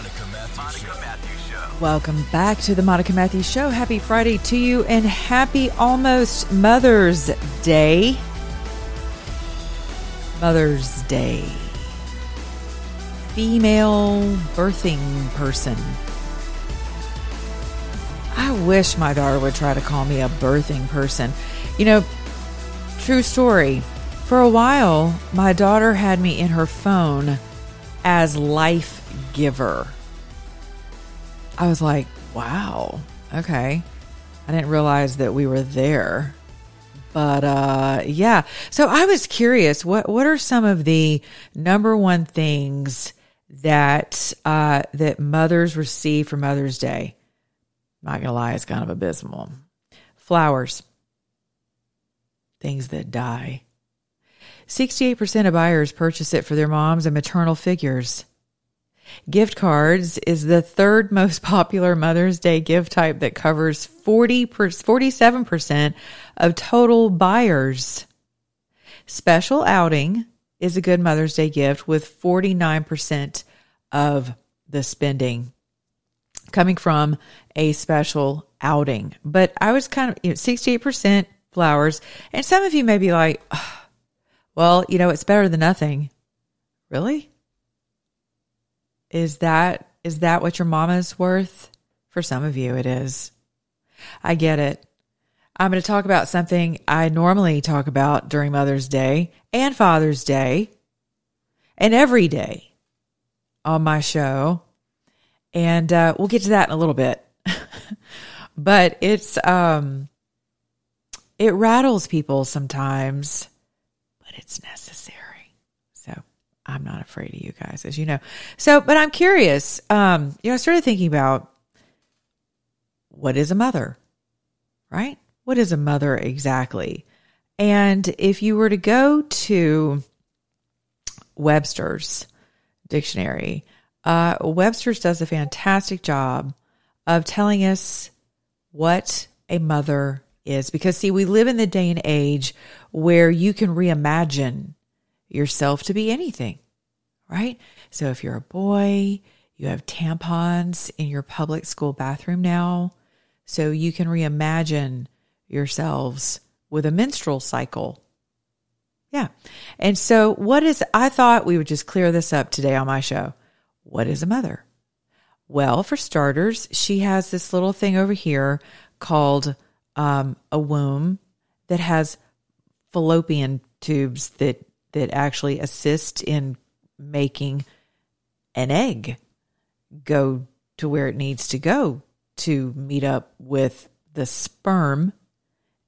The Monica Matthews Show. Welcome back to the Monica Matthews Show. Happy Friday to you and happy almost Mother's Day. Mother's Day. Female birthing person. I wish my daughter would try to call me a birthing person. You know, true story. For a while, my daughter had me in her phone as life giver. I was like, wow, okay. I didn't realize that we were there. But uh yeah. So I was curious, what what are some of the number one things that uh that mothers receive for Mother's Day? Not gonna lie, it's kind of abysmal. Flowers. Things that die. 68% of buyers purchase it for their moms and maternal figures. Gift cards is the third most popular Mother's Day gift type that covers 40 per, 47% of total buyers. Special outing is a good Mother's Day gift with 49% of the spending coming from a special outing. But I was kind of you know, 68% flowers. And some of you may be like, "Ugh, well, you know, it's better than nothing. Really? Is that is that what your mama's worth? For some of you it is. I get it. I'm going to talk about something I normally talk about during Mother's Day and Father's Day and every day on my show. And uh, we'll get to that in a little bit. but it's um it rattles people sometimes, but it's necessary. I'm not afraid of you guys, as you know. So, but I'm curious. Um, you know, I started thinking about what is a mother, right? What is a mother exactly? And if you were to go to Webster's dictionary, uh, Webster's does a fantastic job of telling us what a mother is. Because, see, we live in the day and age where you can reimagine yourself to be anything, right? So, if you're a boy, you have tampons in your public school bathroom now. So, you can reimagine yourselves with a menstrual cycle. Yeah. And so, what is, I thought we would just clear this up today on my show. What is a mother? Well, for starters, she has this little thing over here called um, a womb that has fallopian tubes that that actually assist in making an egg go to where it needs to go to meet up with the sperm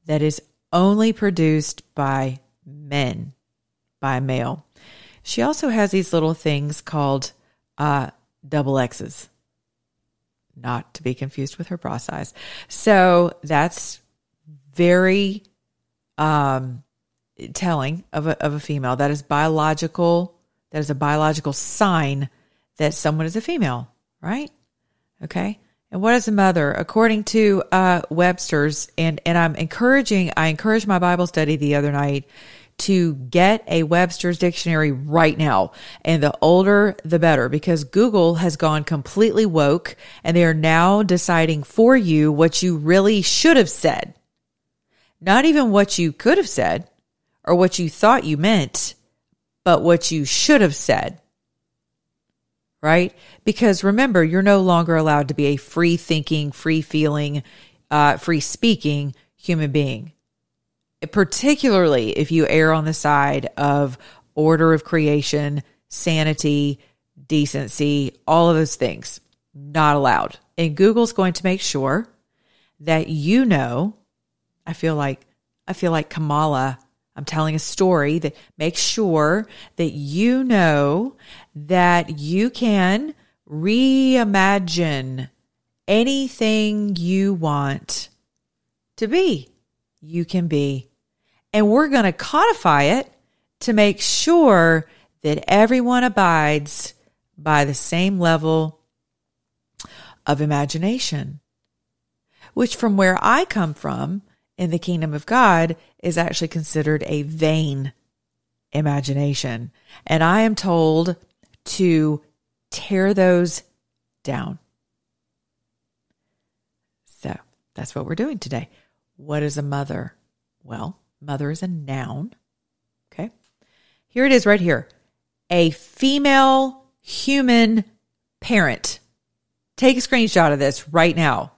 that is only produced by men, by male. She also has these little things called uh, double X's, not to be confused with her bra size. So that's very um, telling of a, of a female. That is biological. That is a biological sign that someone is a female, right? Okay. And what is a mother? According to uh, Webster's, and and I'm encouraging, I encouraged my Bible study the other night to get a Webster's dictionary right now. And the older, the better, because Google has gone completely woke and they are now deciding for you what you really should have said. Not even what you could have said or what you thought you meant, but what you should have said right? Because remember, you're no longer allowed to be a free thinking, free feeling, uh, free speaking human being. Particularly if you err on the side of order of creation, sanity, decency, all of those things. Not allowed. And Google's going to make sure that you know. I feel like I feel like Kamala I'm telling a story that makes sure that you know that you can reimagine anything you want to be, you can be. And we're going to codify it to make sure that everyone abides by the same level of imagination, which from where I come from in the kingdom of God is actually considered a vain imagination. And I am told to tear those down. So that's what we're doing today. What is a mother? Well, mother is a noun. Okay. Here it is right here a female human parent. Take a screenshot of this right now.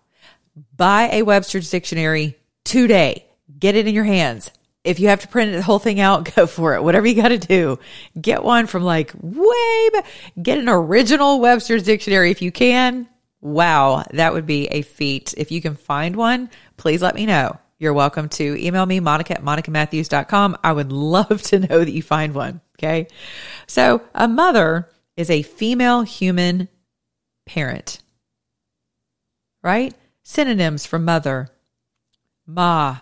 Buy a Webster's dictionary today. Get it in your hands. If you have to print the whole thing out, go for it. Whatever you got to do. Get one from like way back. Get an original Webster's dictionary if you can. Wow, that would be a feat. If you can find one, please let me know. You're welcome to email me, Monica at monicamatthews.com. I would love to know that you find one. Okay. So a mother is a female human parent, right? Synonyms for mother, ma,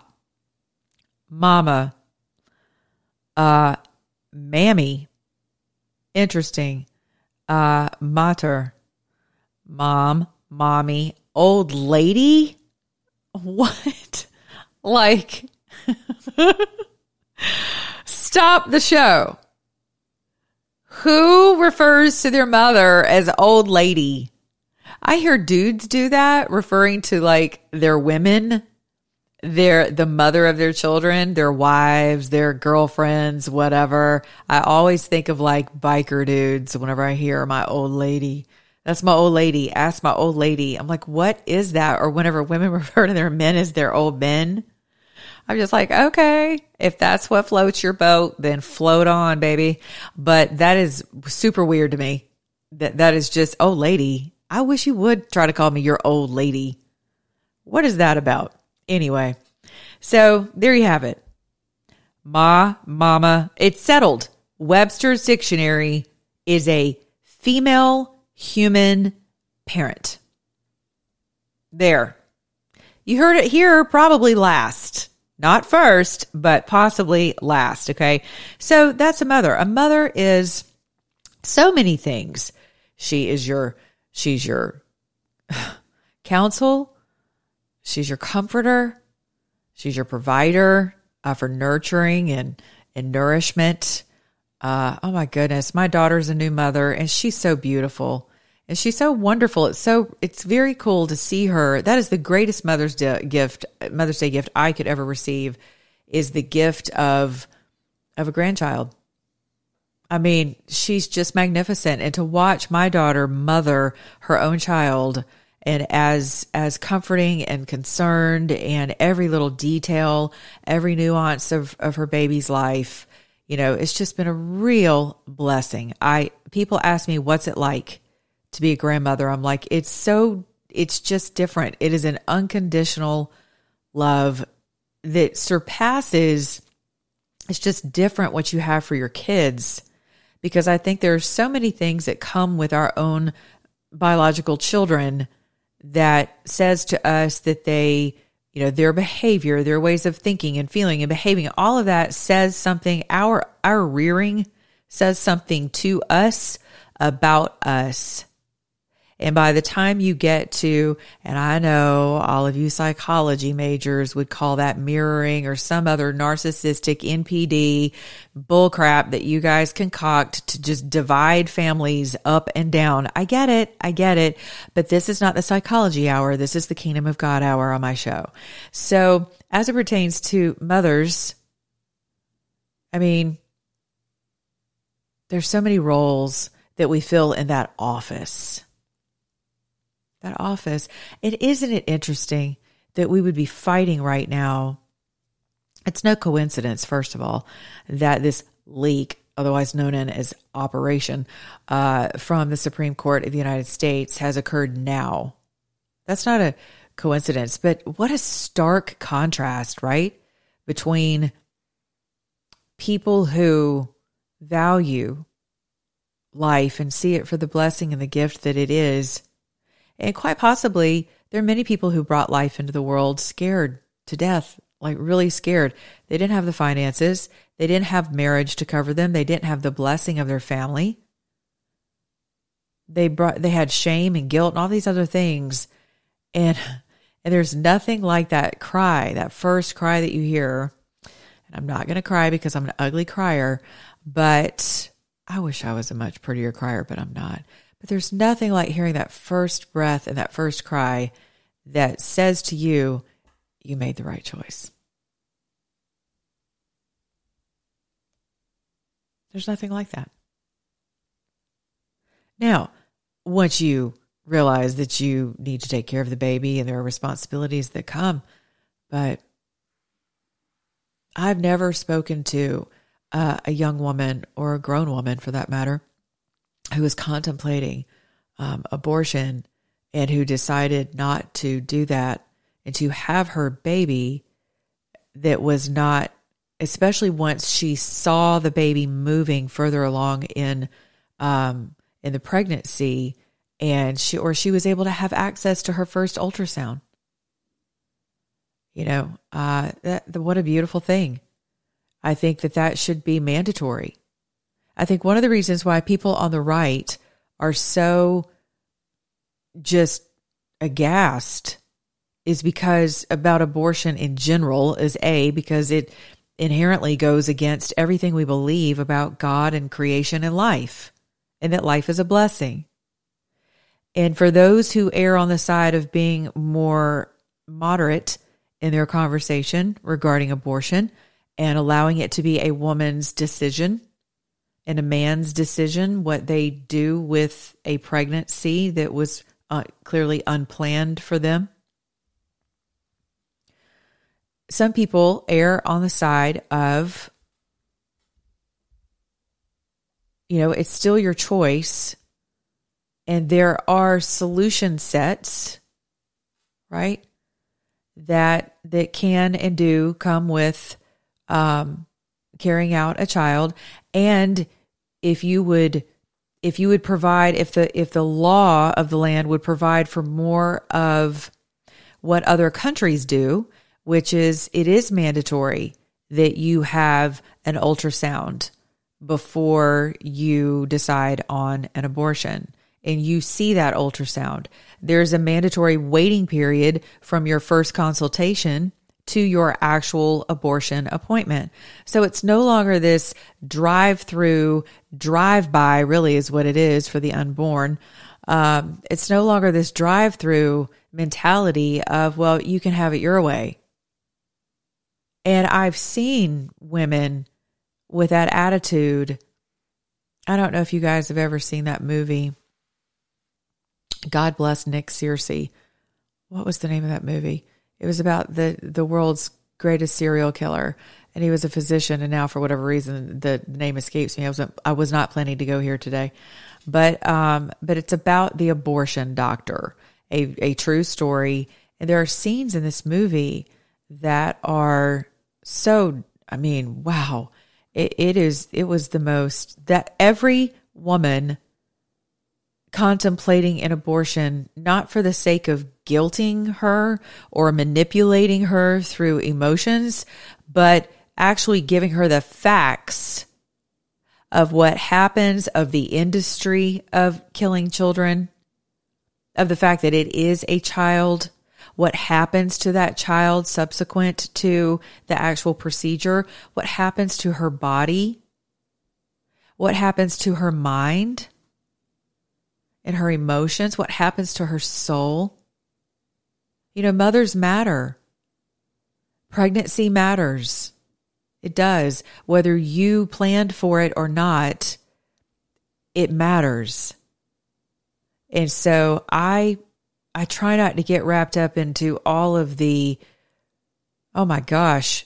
mama, uh, mammy, interesting, uh, mater, mom, mommy, old lady. What? Like, stop the show. Who refers to their mother as old lady? I hear dudes do that, referring to like their women, their the mother of their children, their wives, their girlfriends, whatever. I always think of like biker dudes whenever I hear my old lady. That's my old lady. Ask my old lady. I'm like, what is that? Or whenever women refer to their men as their old men. I'm just like, okay, if that's what floats your boat, then float on, baby. But that is super weird to me. That that is just, oh lady. I wish you would try to call me your old lady. What is that about? Anyway. So there you have it. Ma, mama, it's settled. Webster's dictionary is a female human parent. There. You heard it here probably last. Not first, but possibly last. Okay. So that's a mother. A mother is so many things. She is your, she's your counsel. She's your comforter. She's your provider uh, for nurturing and, and nourishment. Uh, oh my goodness. My daughter's a new mother and she's so beautiful. And she's so wonderful. It's so it's very cool to see her. That is the greatest Mother's Day gift, Mother's Day gift I could ever receive, is the gift of of a grandchild. I mean, she's just magnificent, and to watch my daughter mother her own child and as as comforting and concerned and every little detail every nuance of of her baby's life you know it's just been a real blessing i people ask me what's it like to be a grandmother. I'm like, it's so, it's just different. It is an unconditional love that surpasses, it's just different what you have for your kids. Because I think there are so many things that come with our own biological children that says to us that they, you know, their behavior, their ways of thinking and feeling and behaving, all of that says something. Our, our rearing says something to us about us. And by the time you get to, and I know all of you psychology majors would call that mirroring or some other narcissistic NPD bullcrap that you guys concoct to just divide families up and down. I get it. I get it. But this is not the psychology hour. This is the kingdom of God hour on my show. So as it pertains to mothers, I mean, there's so many roles that we fill in that office that office. And isn't it interesting that we would be fighting right now? It's no coincidence, first of all, that this leak, otherwise known as Operation, uh, from the Supreme Court of the United States has occurred now. That's not a coincidence, but what a stark contrast, right? Between people who value life and see it for the blessing and the gift that it is and quite possibly there are many people who brought life into the world scared to death, like really scared. They didn't have the finances. They didn't have marriage to cover them. They didn't have the blessing of their family. They brought they had shame and guilt and all these other things. And and there's nothing like that cry, that first cry that you hear. And I'm not going to cry because I'm an ugly crier, but I wish I was a much prettier crier, but I'm not. But there's nothing like hearing that first breath and that first cry that says to you, you made the right choice. There's nothing like that. Now, once you realize that you need to take care of the baby and there are responsibilities that come, but I've never spoken to uh, a young woman or a grown woman for that matter who is contemplating um, abortion and who decided not to do that and to have her baby that was not especially once she saw the baby moving further along in um, in the pregnancy and she or she was able to have access to her first ultrasound. You know uh, that, what a beautiful thing. I think that that should be mandatory i think one of the reasons why people on the right are so just aghast is because about abortion in general is a because it inherently goes against everything we believe about God and creation and life and that life is a blessing. And for those who err on the side of being more moderate in their conversation regarding abortion and allowing it to be a woman's decision and a man's decision, what they do with a pregnancy that was uh, clearly unplanned for them. Some people err on the side of, you know, it's still your choice. And there are solution sets, right? That that can and do come with um, carrying out a child. And if you would if you would provide if the if the law of the land would provide for more of what other countries do which is it is mandatory that you have an ultrasound before you decide on an abortion and you see that ultrasound there's a mandatory waiting period from your first consultation to your actual abortion appointment. So it's no longer this drive through, drive by, really is what it is for the unborn. Um, it's no longer this drive through mentality of, well, you can have it your way. And I've seen women with that attitude. I don't know if you guys have ever seen that movie. God bless Nick Searcy. What was the name of that movie? It was about the the world's greatest serial killer, and he was a physician. And now, for whatever reason, the name escapes me. I was I was not planning to go here today, but um, but it's about the abortion doctor, a a true story. And there are scenes in this movie that are so. I mean, wow! It, it is. It was the most that every woman contemplating an abortion, not for the sake of guilting her or manipulating her through emotions, but actually giving her the facts of what happens, of the industry of killing children, of the fact that it is a child, what happens to that child subsequent to the actual procedure, what happens to her body, what happens to her mind and her emotions, what happens to her soul. You know, mothers matter. Pregnancy matters. It does. Whether you planned for it or not, it matters. And so I I try not to get wrapped up into all of the oh my gosh,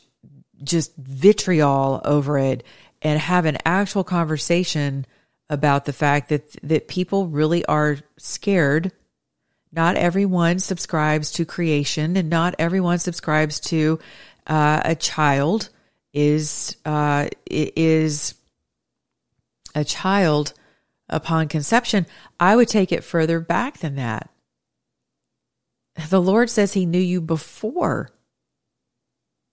just vitriol over it and have an actual conversation about the fact that that people really are scared. Not everyone subscribes to creation, and not everyone subscribes to uh, a child is uh, is a child upon conception. I would take it further back than that. The Lord says He knew you before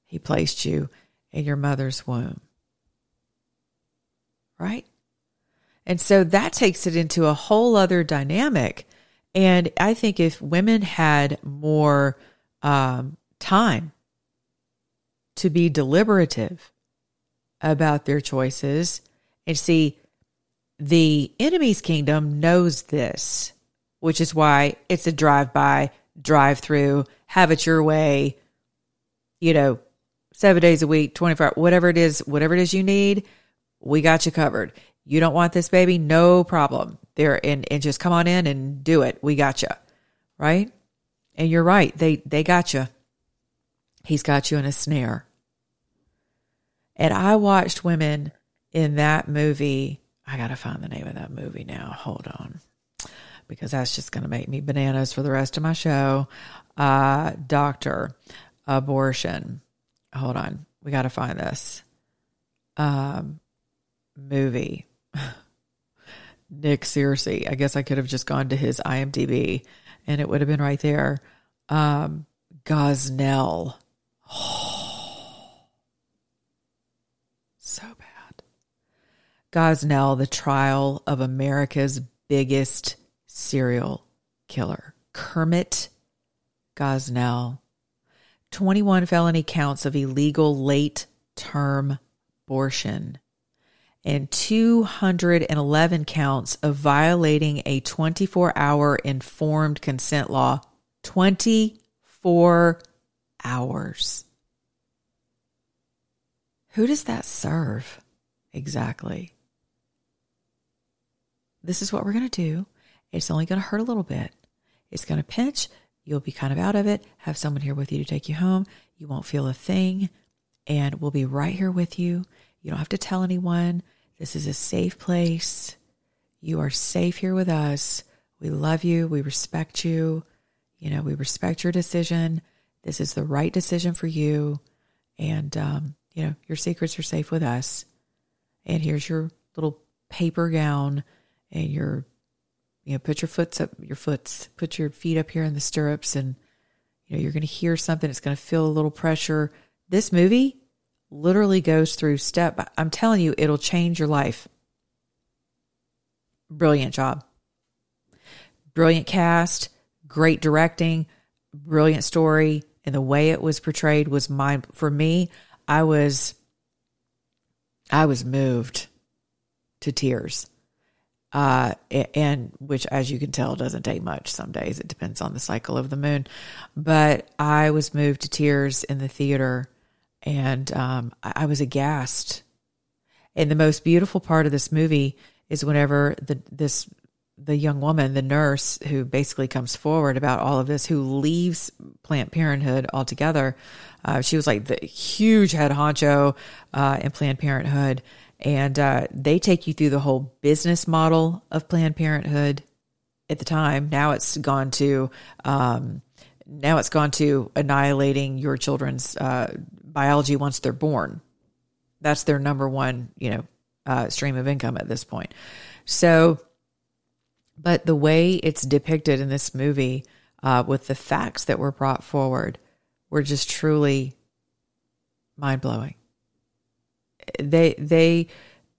He placed you in your mother's womb. Right? And so that takes it into a whole other dynamic. And I think if women had more um, time to be deliberative about their choices and see the enemy's kingdom knows this, which is why it's a drive by, drive through, have it your way, you know, seven days a week, 24, whatever it is, whatever it is you need, we got you covered. You don't want this baby? No problem. There and, and just come on in and do it. We got you. Right? And you're right. They they got you. He's got you in a snare. And I watched women in that movie. I got to find the name of that movie now. Hold on. Because that's just going to make me bananas for the rest of my show. Uh, doctor, abortion. Hold on. We got to find this um, movie. Nick Searcy. I guess I could have just gone to his IMDb and it would have been right there. Um, Gosnell. So bad. Gosnell, the trial of America's biggest serial killer. Kermit Gosnell. 21 felony counts of illegal late term abortion and 211 counts of violating a 24 hour informed consent law. 24 hours. Who does that serve exactly? This is what we're going to do. It's only going to hurt a little bit. It's going to pinch. You'll be kind of out of it. Have someone here with you to take you home. You won't feel a thing. And we'll be right here with you. You don't have to tell anyone. This is a safe place. You are safe here with us. We love you. We respect you. You know, we respect your decision. This is the right decision for you. And, um, you know, your secrets are safe with us. And here's your little paper gown and your, you know, put your foots up, your foots, put your feet up here in the stirrups and, you know, you're going to hear something. It's going to feel a little pressure. This movie literally goes through step. I'm telling you, it'll change your life. Brilliant job. Brilliant cast, great directing, brilliant story, and the way it was portrayed was mind for me. I was I was moved to tears. Uh, and which, as you can tell, doesn't take much. Some days it depends on the cycle of the moon. But I was moved to tears in the theater and um, I, was aghast. And the most beautiful part of this movie is whenever the this the young woman, the nurse who basically comes forward about all of this, who leaves Planned Parenthood altogether. Uh, she was like the huge head honcho uh, in Planned Parenthood, and uh, they take you through the whole business model of Planned Parenthood at the time. Now it's gone to um, now it's gone to annihilating your children's uh, biology once they're born. That's their number one, you know, uh, stream of income at this point. So, but the way it's depicted in this movie, uh, with the facts that were brought forward, were just truly mind blowing. They they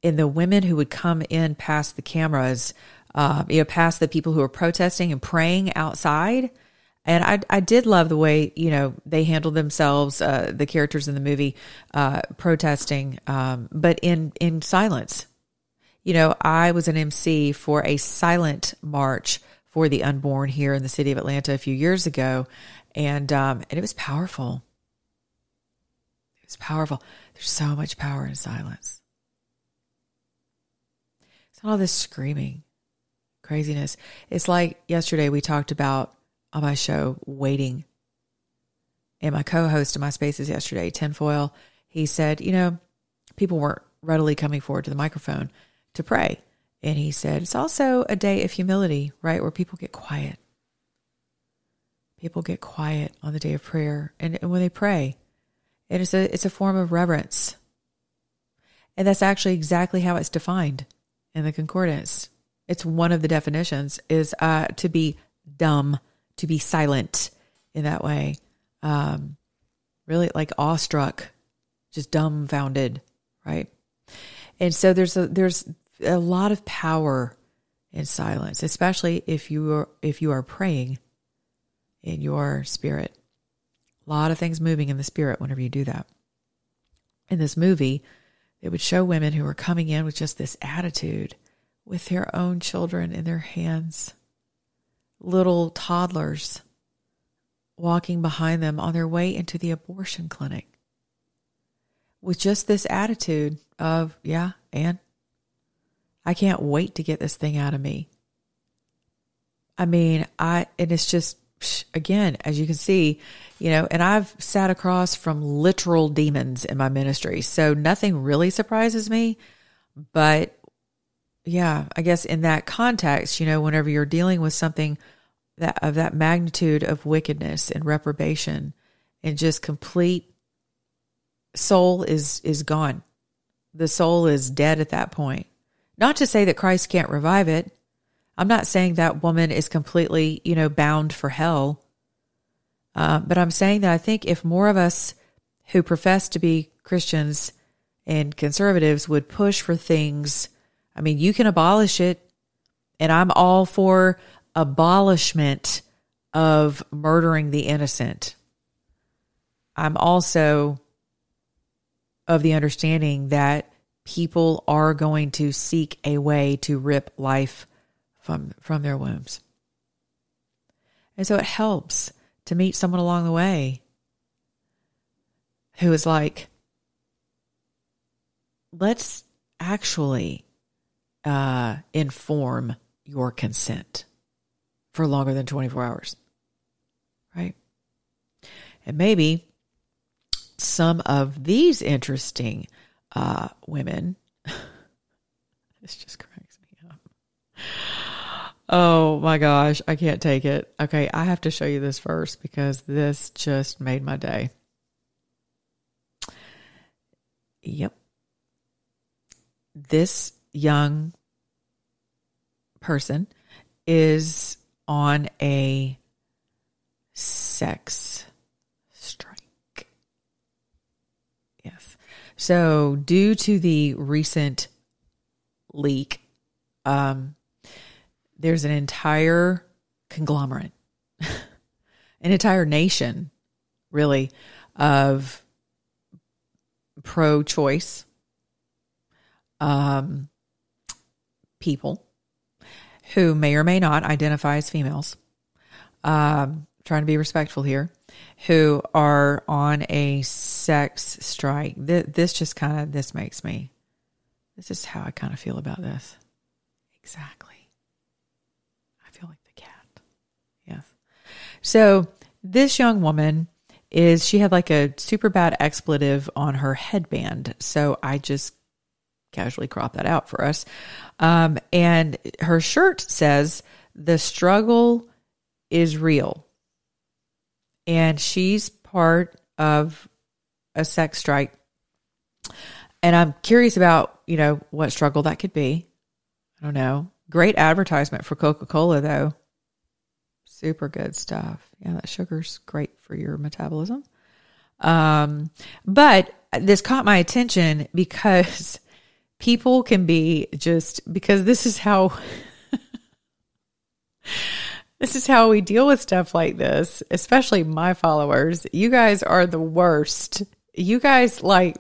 and the women who would come in past the cameras, uh, you know, past the people who were protesting and praying outside and I, I did love the way, you know, they handled themselves, uh, the characters in the movie, uh, protesting, um, but in, in silence. You know, I was an MC for a silent march for the unborn here in the city of Atlanta a few years ago. And, um, and it was powerful. It was powerful. There's so much power in silence. It's not all this screaming craziness. It's like yesterday we talked about on my show, Waiting. And my co host of my spaces yesterday, Tinfoil, he said, you know, people weren't readily coming forward to the microphone to pray. And he said, it's also a day of humility, right? Where people get quiet. People get quiet on the day of prayer. And, and when they pray, it is a, it's a form of reverence. And that's actually exactly how it's defined in the concordance. It's one of the definitions is uh, to be dumb to be silent in that way. Um, really like awestruck, just dumbfounded, right? And so there's a there's a lot of power in silence, especially if you are if you are praying in your spirit. A lot of things moving in the spirit whenever you do that. In this movie, it would show women who were coming in with just this attitude with their own children in their hands, little toddlers walking behind them on their way into the abortion clinic with just this attitude of, yeah, and I can't wait to get this thing out of me. I mean, I, and it's just, again, as you can see, you know, and I've sat across from literal demons in my ministry. So nothing really surprises me. But yeah, I guess in that context, you know, whenever you're dealing with something that of that magnitude of wickedness and reprobation and just complete soul is is gone. The soul is dead at that point. Not to say that Christ can't revive it. I'm not saying that woman is completely, you know, bound for hell. Uh, but I'm saying that I think if more of us who profess to be Christians and conservatives would push for things, I mean, you can abolish it, and I'm all for abolishment of murdering the innocent. I'm also of the understanding that people are going to seek a way to rip life from from their wombs. And so it helps to meet someone along the way who is like, let's actually uh, inform your consent for longer than 24 hours. Right? And maybe some of these interesting uh, women, this just cracks me up. Oh my gosh, I can't take it. Okay, I have to show you this first because this just made my day. Yep. This young person is on a sex strike. Yes. So, due to the recent leak, um, there's an entire conglomerate, an entire nation, really, of pro choice um, people who may or may not identify as females, um, trying to be respectful here, who are on a sex strike. This, this just kind of this makes me. This is how I kind of feel about this. Exactly. I feel like the cat. Yes. So this young woman is she had like a super bad expletive on her headband. So I just casually crop that out for us. Um, and her shirt says, The struggle is real. And she's part of a sex strike. And I'm curious about, you know, what struggle that could be. I don't know. Great advertisement for Coca Cola, though. Super good stuff. Yeah, that sugar's great for your metabolism. Um, but this caught my attention because people can be just because this is how this is how we deal with stuff like this, especially my followers. You guys are the worst. You guys like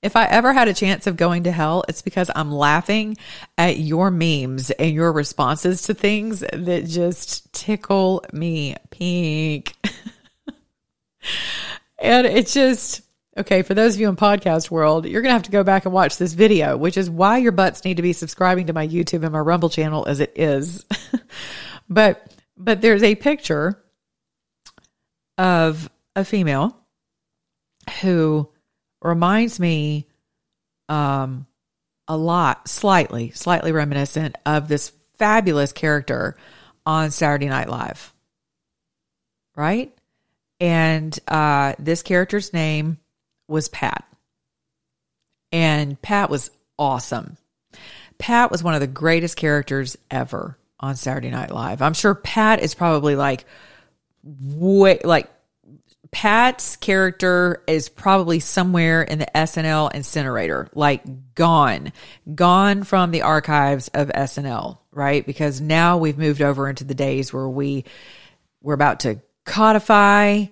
if I ever had a chance of going to hell, it's because I'm laughing at your memes and your responses to things that just tickle me pink. and it just Okay, for those of you in podcast world, you're going to have to go back and watch this video, which is why your butts need to be subscribing to my YouTube and my Rumble channel as it is. but but there's a picture of a female who reminds me um a lot slightly slightly reminiscent of this fabulous character on Saturday Night Live. Right? And uh this character's name was Pat. And Pat was awesome. Pat was one of the greatest characters ever on Saturday Night Live. I'm sure Pat is probably like way like Pat's character is probably somewhere in the SNL incinerator, like gone, gone from the archives of SNL, right? Because now we've moved over into the days where we we're about to codify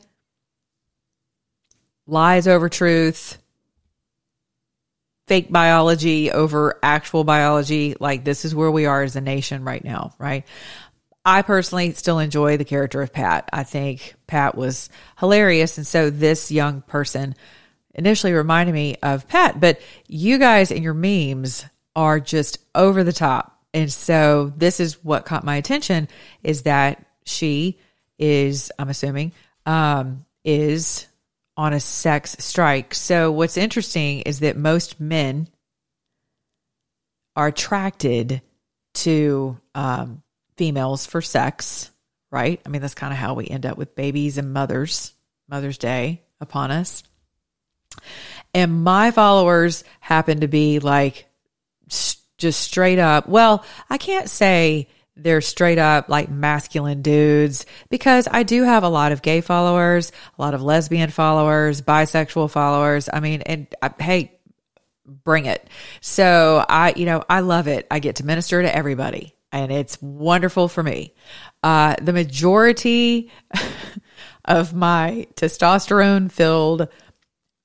lies over truth, fake biology over actual biology. Like this is where we are as a nation right now, right? I personally still enjoy the character of Pat. I think Pat was hilarious. And so this young person initially reminded me of Pat, but you guys and your memes are just over the top. And so this is what caught my attention is that she is, I'm assuming, um, is on a sex strike. So what's interesting is that most men are attracted to um, females for sex, right? I mean, that's kind of how we end up with babies and mothers, Mother's Day upon us. And my followers happen to be like just straight up. Well, I can't say they're straight up like masculine dudes because I do have a lot of gay followers, a lot of lesbian followers, bisexual followers. I mean, and I, uh, hey, bring it. So I, you know, I love it. I get to minister to everybody and it's wonderful for me. Uh, the majority of my testosterone filled,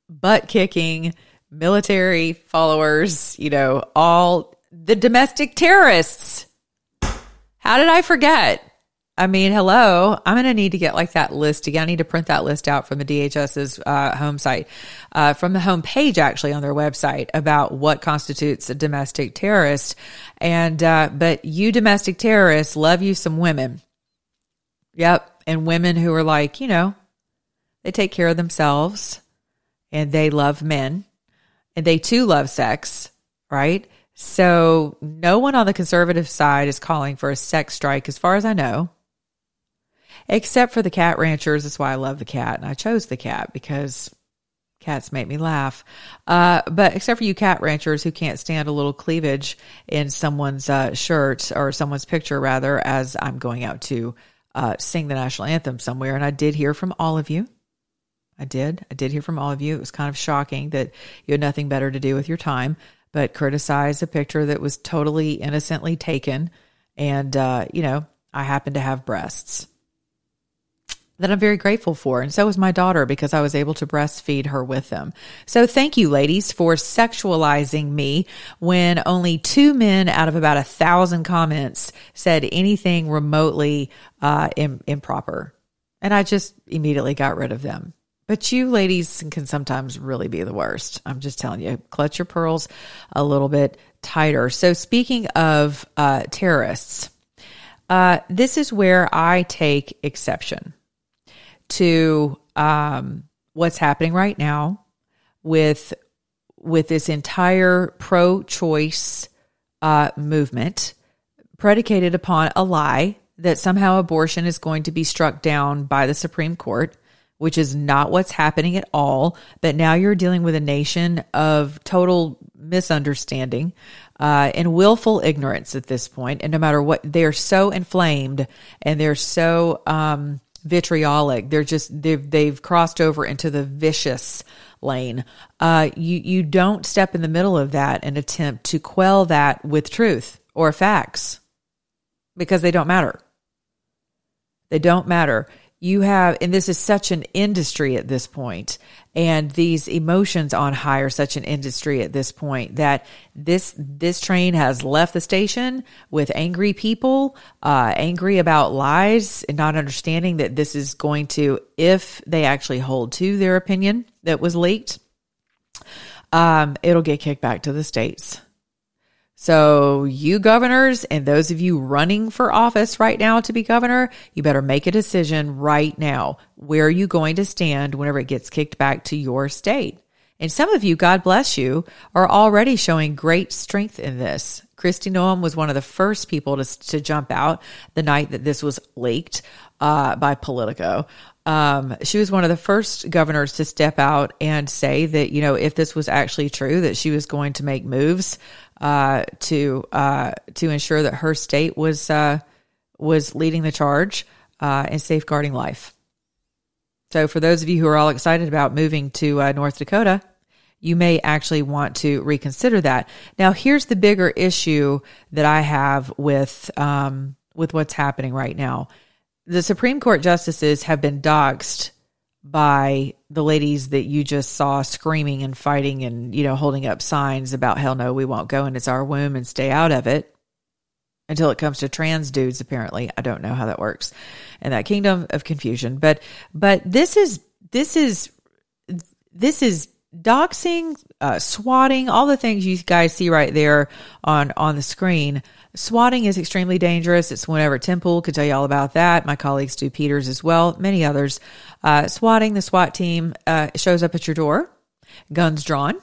butt kicking military followers, you know, all the domestic terrorists. How did I forget? I mean, hello, I'm going to need to get like that list again. I need to print that list out from the DHS's uh, home site, uh, from the home page actually on their website about what constitutes a domestic terrorist. And, uh, but you domestic terrorists love you some women. Yep. And women who are like, you know, they take care of themselves and they love men and they too love sex, right? So no one on the conservative side is calling for a sex strike as far as I know except for the cat ranchers. That's why I love the cat. And I chose the cat because cats make me laugh. Uh, but except for you cat ranchers who can't stand a little cleavage in someone's uh, shirt or someone's picture, rather, as I'm going out to uh, sing the national anthem somewhere. And I did hear from all of you. I did. I did hear from all of you. It was kind of shocking that you had nothing better to do with your time but criticize a picture that was totally innocently taken. And, uh, you know, I happen to have breasts that I'm very grateful for. And so was my daughter because I was able to breastfeed her with them. So thank you, ladies, for sexualizing me when only two men out of about a thousand comments said anything remotely uh, Im- improper. And I just immediately got rid of them. But you ladies can sometimes really be the worst. I'm just telling you, clutch your pearls a little bit tighter. So speaking of uh, terrorists, uh, this is where I take exception to um, what's happening right now with with this entire pro-choice uh, movement predicated upon a lie that somehow abortion is going to be struck down by the Supreme Court, which is not what's happening at all. But now you're dealing with a nation of total misunderstanding uh, and willful ignorance at this point. And no matter what, they're so inflamed and they're so um, vitriolic. They're just they've they've crossed over into the vicious lane. Uh, you you don't step in the middle of that and attempt to quell that with truth or facts because they don't matter. They don't matter you have, and this is such an industry at this point, and these emotions on high are such an industry at this point that this this train has left the station with angry people, uh, angry about lies, and not understanding that this is going to, if they actually hold to their opinion that was leaked, um, it'll get kicked back to the states. So, you governors and those of you running for office right now to be governor, you better make a decision right now. Where are you going to stand whenever it gets kicked back to your state? And some of you, God bless you, are already showing great strength in this. Kristi Noem was one of the first people to, to jump out the night that this was leaked uh, by Politico. Um, she was one of the first governors to step out and say that, you know, if this was actually true, that she was going to make moves uh, to uh, to ensure that her state was uh, was leading the charge uh, in safeguarding life. So, for those of you who are all excited about moving to uh, North Dakota, you may actually want to reconsider that. Now, here's the bigger issue that I have with um, with what's happening right now. The Supreme Court justices have been doxxed by the ladies that you just saw screaming and fighting and you know holding up signs about hell no we won't go and it's our womb and stay out of it until it comes to trans dudes apparently i don't know how that works in that kingdom of confusion but but this is this is this is doxing, uh, swatting, all the things you guys see right there on on the screen. Swatting is extremely dangerous. It's whenever Temple could tell you all about that. My colleague Stu Peters as well, many others. Uh, swatting, the SWAT team uh, shows up at your door, guns drawn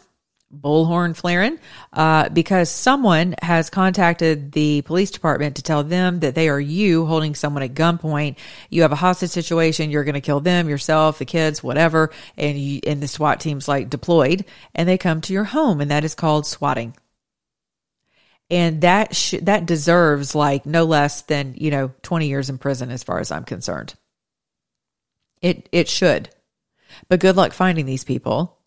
bullhorn flaring uh, because someone has contacted the police department to tell them that they are you holding someone at gunpoint. You have a hostage situation. You're going to kill them, yourself, the kids, whatever. And you, and the SWAT team's like deployed and they come to your home and that is called swatting. And that sh- that deserves like no less than, you know, 20 years in prison as far as I'm concerned. It, it should. But good luck finding these people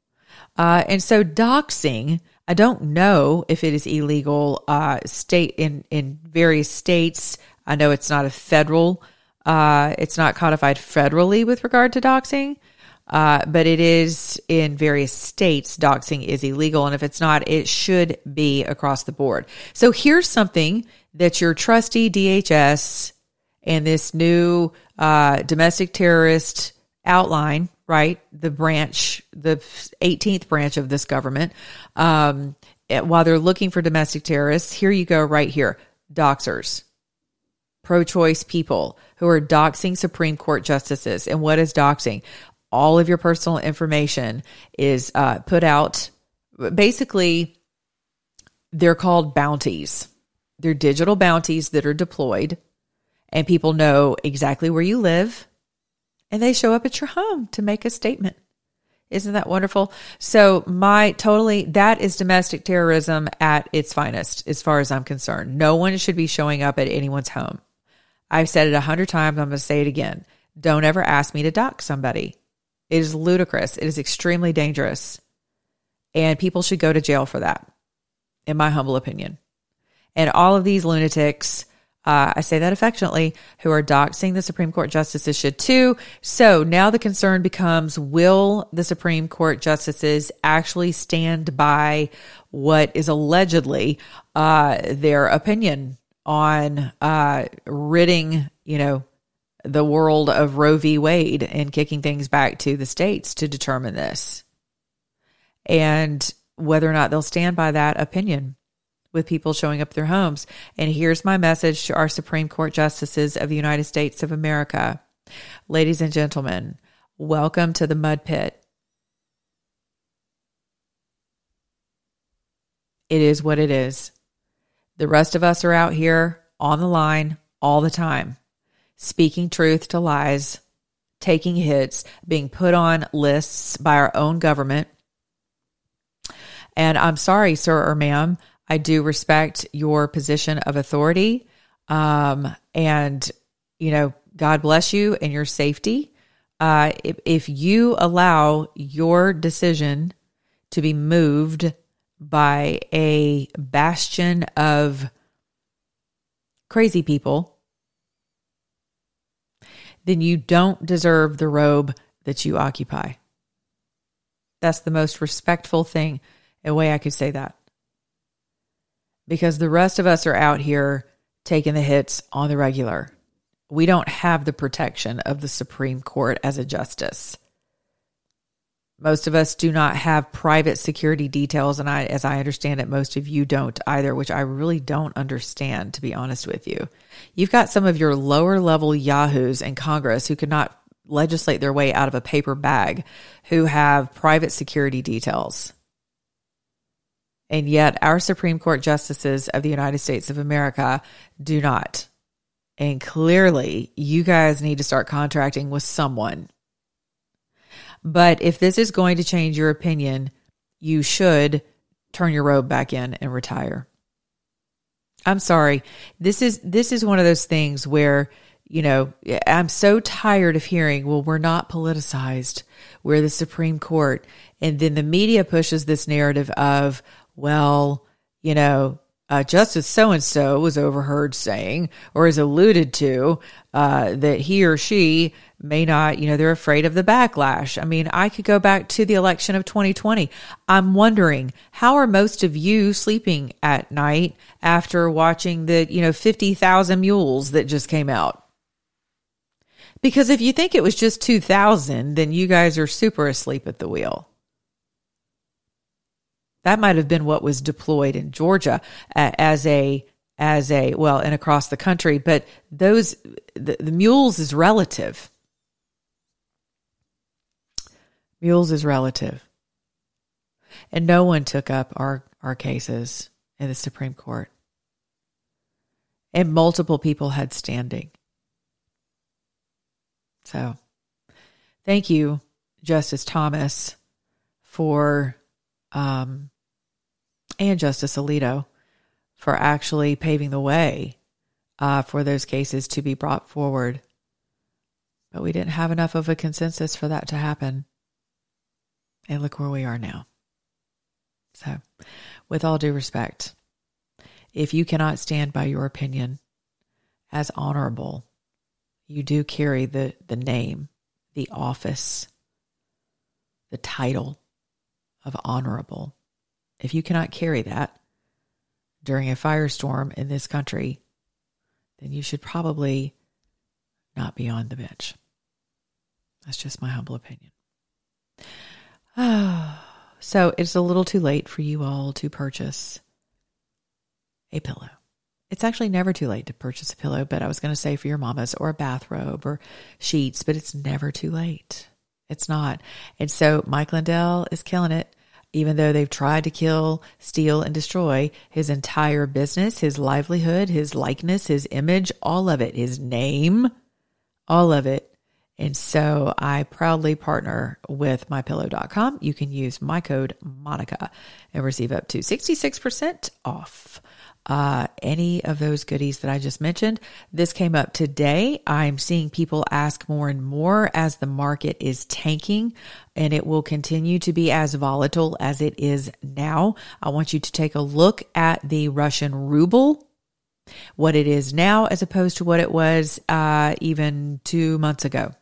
uh, and so doxing, I don't know if it is illegal uh, state in, in various states. I know it's not a federal, uh, it's not codified federally with regard to doxing. Uh, but it is in various states, doxing is illegal. And if it's not, it should be across the board. So here's something that your trusty DHS and this new uh, domestic terrorist outline right? The branch, the 18th branch of this government, um, eh, while they're looking for domestic terrorists, here you go, right here, doxers, pro choice people who are doxing Supreme Court justices. And what is doxing? All of your personal information is uh, put out. Basically, they're called bounties. They're digital bounties that are deployed, and people know exactly where you live and they show up at your home to make a statement. Isn't that wonderful? So, my totally, that is domestic terrorism at its finest, as far as I'm concerned. No one should be showing up at anyone's home. I've said it a hundred times. I'm going to say it again. Don't ever ask me to dock somebody. It is ludicrous. It is extremely dangerous. And people should go to jail for that, in my humble opinion. And all of these lunatics uh, I say that affectionately, who are doxing the Supreme Court justices should too. So now the concern becomes will the Supreme Court justices actually stand by what is allegedly uh, their opinion on uh, ridding, you know, the world of Roe v. Wade and kicking things back to the states to determine this? And whether or not they'll stand by that opinion with people showing up their homes. And here's my message to our Supreme Court justices of the United States of America. Ladies and gentlemen, welcome to the mud pit. It is what it is. The rest of us are out here on the line all the time, speaking truth to lies, taking hits, being put on lists by our own government. And I'm sorry, sir or ma'am, I do respect your position of authority. Um, and, you know, God bless you and your safety. Uh, if, if you allow your decision to be moved by a bastion of crazy people, then you don't deserve the robe that you occupy. That's the most respectful thing, a way I could say that because the rest of us are out here taking the hits on the regular. We don't have the protection of the Supreme Court as a justice. Most of us do not have private security details, and I, as I understand it, most of you don't either, which I really don't understand, to be honest with you. You've got some of your lower level yahoos in Congress who could not legislate their way out of a paper bag, who have private security details. And yet, our Supreme Court justices of the United States of America do not. And clearly, you guys need to start contracting with someone. But if this is going to change your opinion, you should turn your robe back in and retire. I'm sorry. This is this is one of those things where you know, I'm so tired of hearing, well, we're not politicized. We're the Supreme Court. And then the media pushes this narrative of, well, you know, uh, Justice so and so was overheard saying or is alluded to uh, that he or she may not, you know, they're afraid of the backlash. I mean, I could go back to the election of 2020. I'm wondering how are most of you sleeping at night after watching the, you know, 50,000 mules that just came out? Because if you think it was just 2,000, then you guys are super asleep at the wheel. That might have been what was deployed in Georgia as a as a well and across the country, but those the, the mules is relative. Mules is relative. And no one took up our, our cases in the Supreme Court. And multiple people had standing. So thank you, Justice Thomas, for um, and Justice Alito for actually paving the way uh, for those cases to be brought forward. But we didn't have enough of a consensus for that to happen. And look where we are now. So, with all due respect, if you cannot stand by your opinion as honorable, you do carry the, the name, the office, the title of honorable. If you cannot carry that during a firestorm in this country, then you should probably not be on the bench. That's just my humble opinion. so it's a little too late for you all to purchase a pillow. It's actually never too late to purchase a pillow, but I was going to say for your mamas or a bathrobe or sheets, but it's never too late. It's not. And so Mike Lindell is killing it even though they've tried to kill, steal, and destroy his entire business, his livelihood, his likeness, his image, all of it, his name, all of it. And so I proudly partner with mypillow.com. You can use my code Monica and receive up to 66% off uh, any of those goodies that I just mentioned. This came up today. I'm seeing people ask more and more as the market is tanking, and it will continue to be as volatile as it is now. I want you to take a look at the Russian ruble. What it is now, as opposed to what it was uh, even two months ago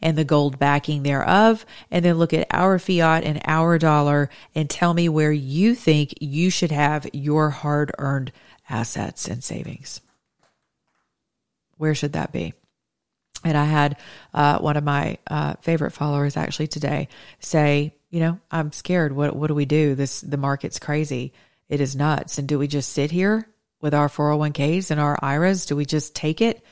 and the gold backing thereof, and then look at our fiat and our dollar and tell me where you think you should have your hard earned assets and savings. Where should that be? And I had uh, one of my uh, favorite followers actually today say, you know, I'm scared. What what do we do? This the market's crazy. It is nuts. And do we just sit here with our 401ks and our IRAs? Do we just take it?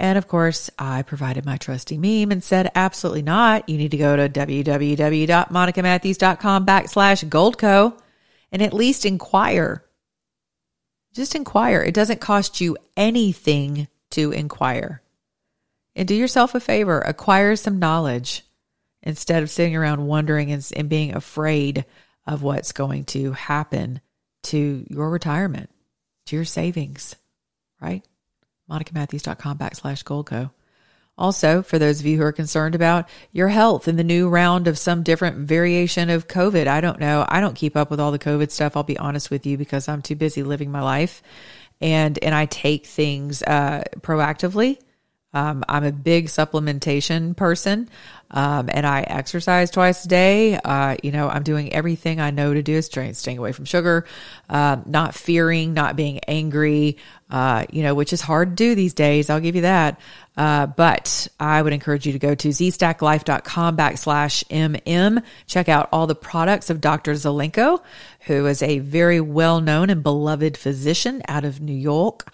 And of course, I provided my trusty meme and said, absolutely not. You need to go to www.monicamatthews.com backslash goldco and at least inquire. Just inquire. It doesn't cost you anything to inquire. And do yourself a favor, acquire some knowledge instead of sitting around wondering and, and being afraid of what's going to happen to your retirement, to your savings, right? monicamatthews.com backslash goldco. Also, for those of you who are concerned about your health in the new round of some different variation of COVID, I don't know. I don't keep up with all the COVID stuff. I'll be honest with you because I'm too busy living my life, and and I take things uh, proactively. Um, I'm a big supplementation person, um, and I exercise twice a day. Uh, you know, I'm doing everything I know to do, staying, staying away from sugar, uh, not fearing, not being angry, uh, you know, which is hard to do these days. I'll give you that. Uh, but I would encourage you to go to zstacklife.com backslash MM. Check out all the products of Dr. Zelenko, who is a very well known and beloved physician out of New York.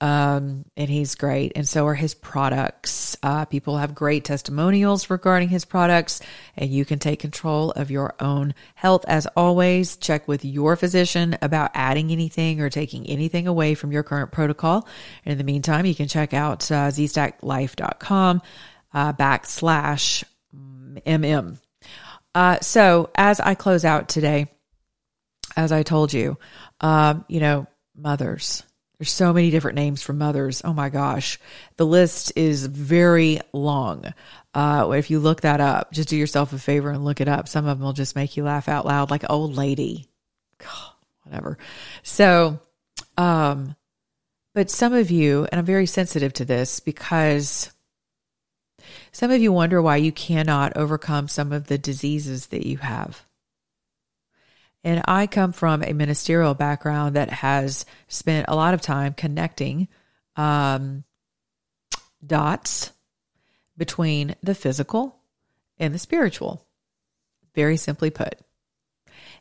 Um, and he's great. And so are his products. Uh, people have great testimonials regarding his products, and you can take control of your own health. As always, check with your physician about adding anything or taking anything away from your current protocol. And in the meantime, you can check out uh, zstacklife.com uh, backslash MM. Uh, so as I close out today, as I told you, um, you know, mothers, There's so many different names for mothers. Oh my gosh. The list is very long. Uh, if you look that up, just do yourself a favor and look it up. Some of them will just make you laugh out loud, like old lady. God, whatever. So, um, but some of you, and I'm very sensitive to this because some of you wonder why you cannot overcome some of the diseases that you have. And I come from a ministerial background that has spent a lot of time connecting um, dots between the physical and the spiritual. Very simply put.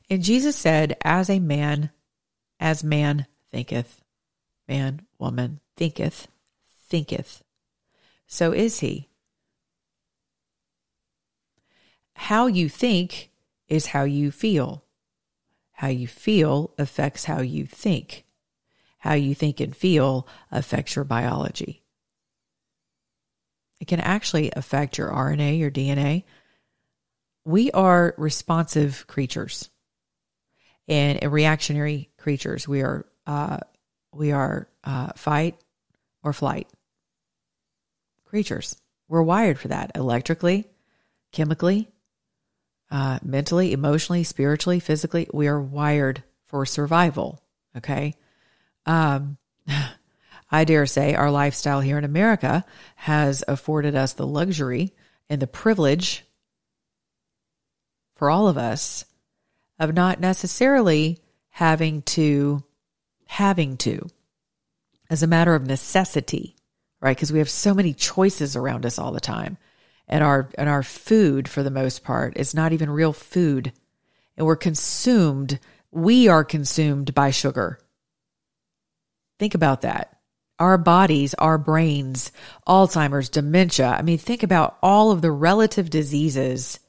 And Jesus said, As a man, as man thinketh, man, woman thinketh, thinketh, so is he. How you think is how you feel. How you feel affects how you think. How you think and feel affects your biology. It can actually affect your RNA, your DNA. We are responsive creatures and reactionary creatures. We are uh, we are uh, fight or flight creatures. We're wired for that electrically, chemically, uh, mentally, emotionally, spiritually, physically. We are wired for survival. Okay. Um, I dare say our lifestyle here in America has afforded us the luxury and the privilege for all of us of not necessarily having to, having to, as a matter of necessity, right? Because we have so many choices around us all the time and our and our food for the most part is not even real food. And we're consumed we are consumed by sugar. Think about that. Our bodies our brains alzheimer's dementia i mean think about all of the relative diseases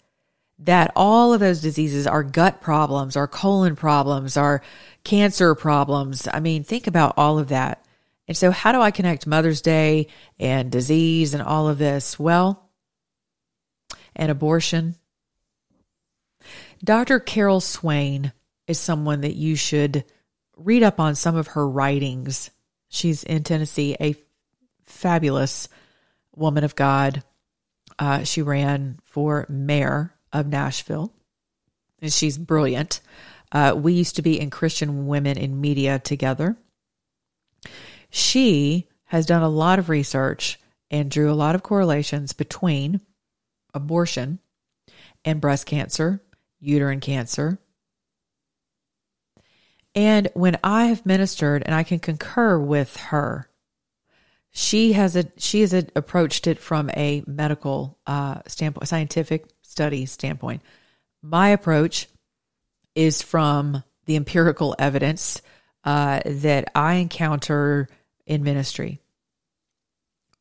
that all of those diseases are gut problems our colon problems our cancer problems i mean think about all of that. And so how do i connect mother's day and disease and all of this? Well and abortion. Dr. Carol Swain is someone that you should read up on some of her writings. She's in Tennessee, a fabulous woman of God. Uh, she ran for mayor of Nashville, and she's brilliant. Uh, we used to be in Christian Women in Media together. She has done a lot of research and drew a lot of correlations between abortion and breast cancer, uterine cancer. And when I have ministered, and I can concur with her, she has a she has a, approached it from a medical uh, standpoint, scientific study standpoint. My approach is from the empirical evidence uh, that I encounter in ministry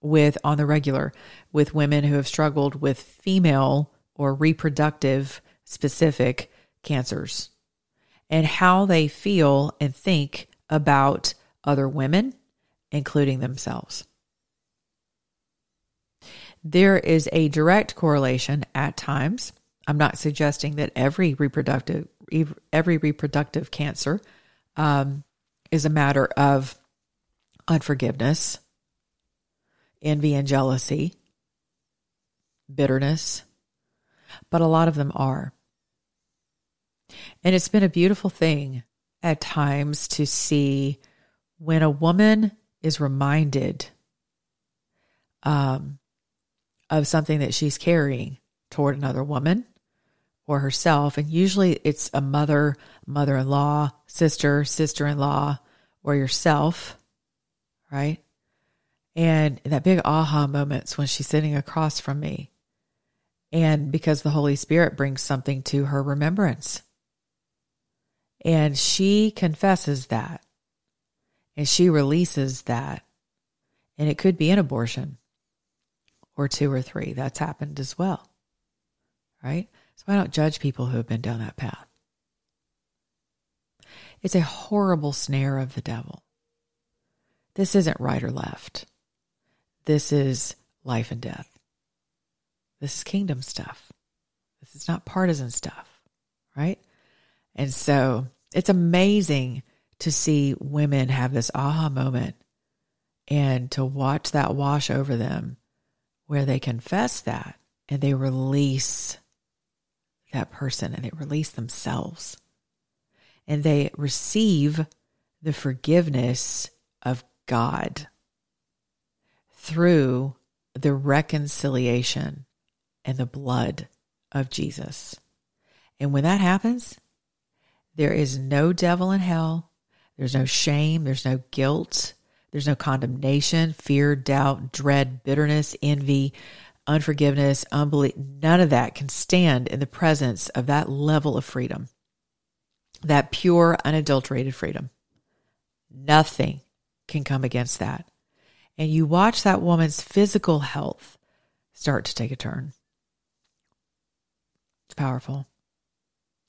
with on the regular with women who have struggled with female or reproductive specific cancers and how they feel and think about other women, including themselves. There is a direct correlation at times. I'm not suggesting that every reproductive every reproductive cancer um, is a matter of unforgiveness envy and jealousy, bitterness, but a lot of them are. And it's been a beautiful thing at times to see when a woman is reminded um, of something that she's carrying toward another woman or herself. And usually it's a mother, mother in law, sister, sister in law, or yourself, right? And that big aha moments when she's sitting across from me. And because the Holy Spirit brings something to her remembrance. And she confesses that. And she releases that. And it could be an abortion or two or three. That's happened as well. Right? So I don't judge people who have been down that path. It's a horrible snare of the devil. This isn't right or left. This is life and death. This is kingdom stuff. This is not partisan stuff, right? And so it's amazing to see women have this aha moment and to watch that wash over them where they confess that and they release that person and they release themselves and they receive the forgiveness of God through the reconciliation and the blood of Jesus. And when that happens, there is no devil in hell. There's no shame. There's no guilt. There's no condemnation, fear, doubt, dread, bitterness, envy, unforgiveness, unbelief. None of that can stand in the presence of that level of freedom, that pure, unadulterated freedom. Nothing can come against that. And you watch that woman's physical health start to take a turn. It's powerful.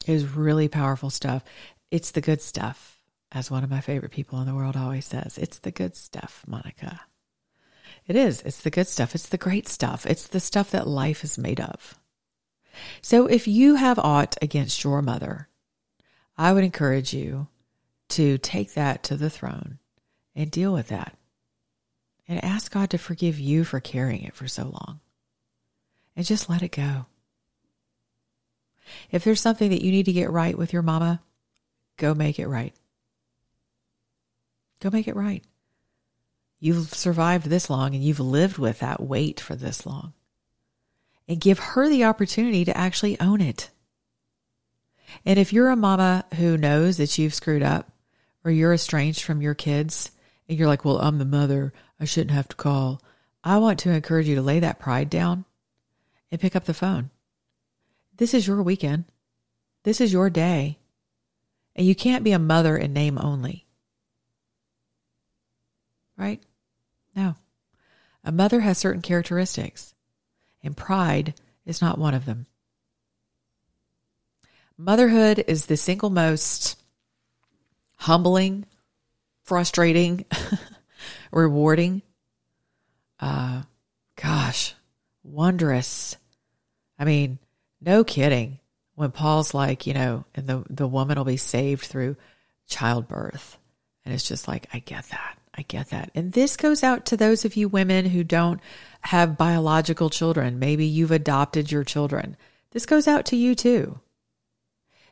It is really powerful stuff. It's the good stuff, as one of my favorite people in the world always says. It's the good stuff, Monica. It is. It's the good stuff. It's the great stuff. It's the stuff that life is made of. So if you have aught against your mother, I would encourage you to take that to the throne and deal with that. And ask God to forgive you for carrying it for so long. And just let it go. If there's something that you need to get right with your mama, go make it right. Go make it right. You've survived this long and you've lived with that weight for this long. And give her the opportunity to actually own it. And if you're a mama who knows that you've screwed up or you're estranged from your kids and you're like, well, I'm the mother, I shouldn't have to call. I want to encourage you to lay that pride down and pick up the phone this is your weekend. This is your day. And you can't be a mother in name only. Right? No. A mother has certain characteristics, and pride is not one of them. Motherhood is the single most humbling, frustrating, rewarding, uh, gosh, wondrous. I mean, no kidding. When Paul's like, you know, and the, the woman will be saved through childbirth. And it's just like, I get that. I get that. And this goes out to those of you women who don't have biological children. Maybe you've adopted your children. This goes out to you too.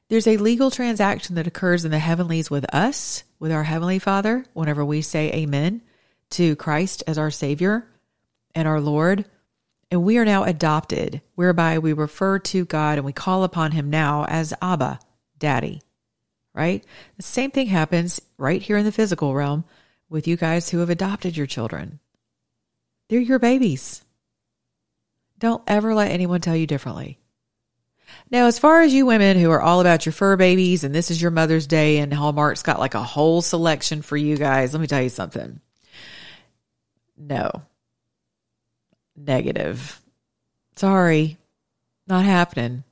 There's a legal transaction that occurs in the heavenlies with us, with our Heavenly Father, whenever we say amen to Christ as our Savior and our Lord. And we are now adopted, whereby we refer to God and we call upon Him now as Abba, Daddy, right? The same thing happens right here in the physical realm with you guys who have adopted your children. They're your babies. Don't ever let anyone tell you differently. Now, as far as you women who are all about your fur babies and this is your Mother's Day and Hallmark's got like a whole selection for you guys, let me tell you something. No, negative. Sorry, not happening.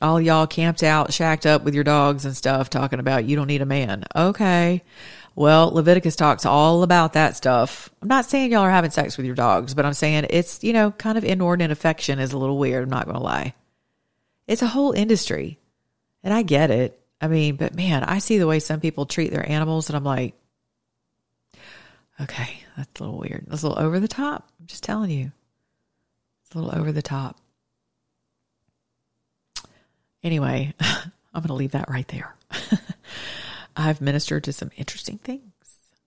All y'all camped out, shacked up with your dogs and stuff, talking about you don't need a man. Okay. Well, Leviticus talks all about that stuff. I'm not saying y'all are having sex with your dogs, but I'm saying it's, you know, kind of inordinate affection is a little weird. I'm not going to lie. It's a whole industry. And I get it. I mean, but man, I see the way some people treat their animals and I'm like, okay, that's a little weird. That's a little over the top. I'm just telling you. It's a little over the top. Anyway, I'm going to leave that right there. I've ministered to some interesting things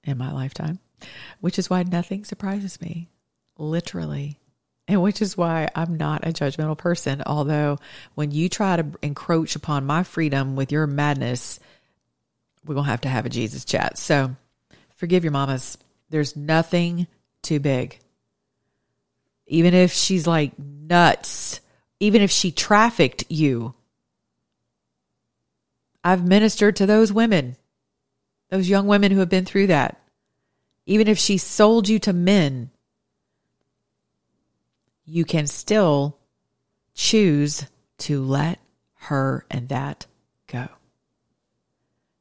in my lifetime, which is why nothing surprises me, literally. And which is why I'm not a judgmental person. Although, when you try to encroach upon my freedom with your madness, we're going to have to have a Jesus chat. So, forgive your mamas. There's nothing too big. Even if she's like nuts, even if she trafficked you, I've ministered to those women, those young women who have been through that. Even if she sold you to men, you can still choose to let her and that go.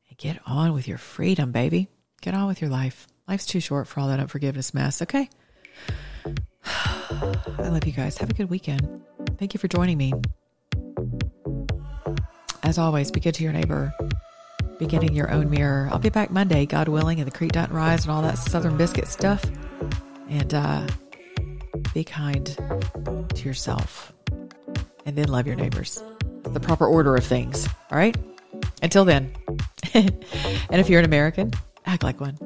And get on with your freedom, baby. Get on with your life. Life's too short for all that unforgiveness mess, okay? I love you guys. Have a good weekend. Thank you for joining me. As always, be good to your neighbor. beginning your own mirror. I'll be back Monday, God willing, and the creek doesn't rise and all that Southern biscuit stuff. And uh, be kind to yourself and then love your neighbors. The proper order of things. All right? Until then. and if you're an American, act like one.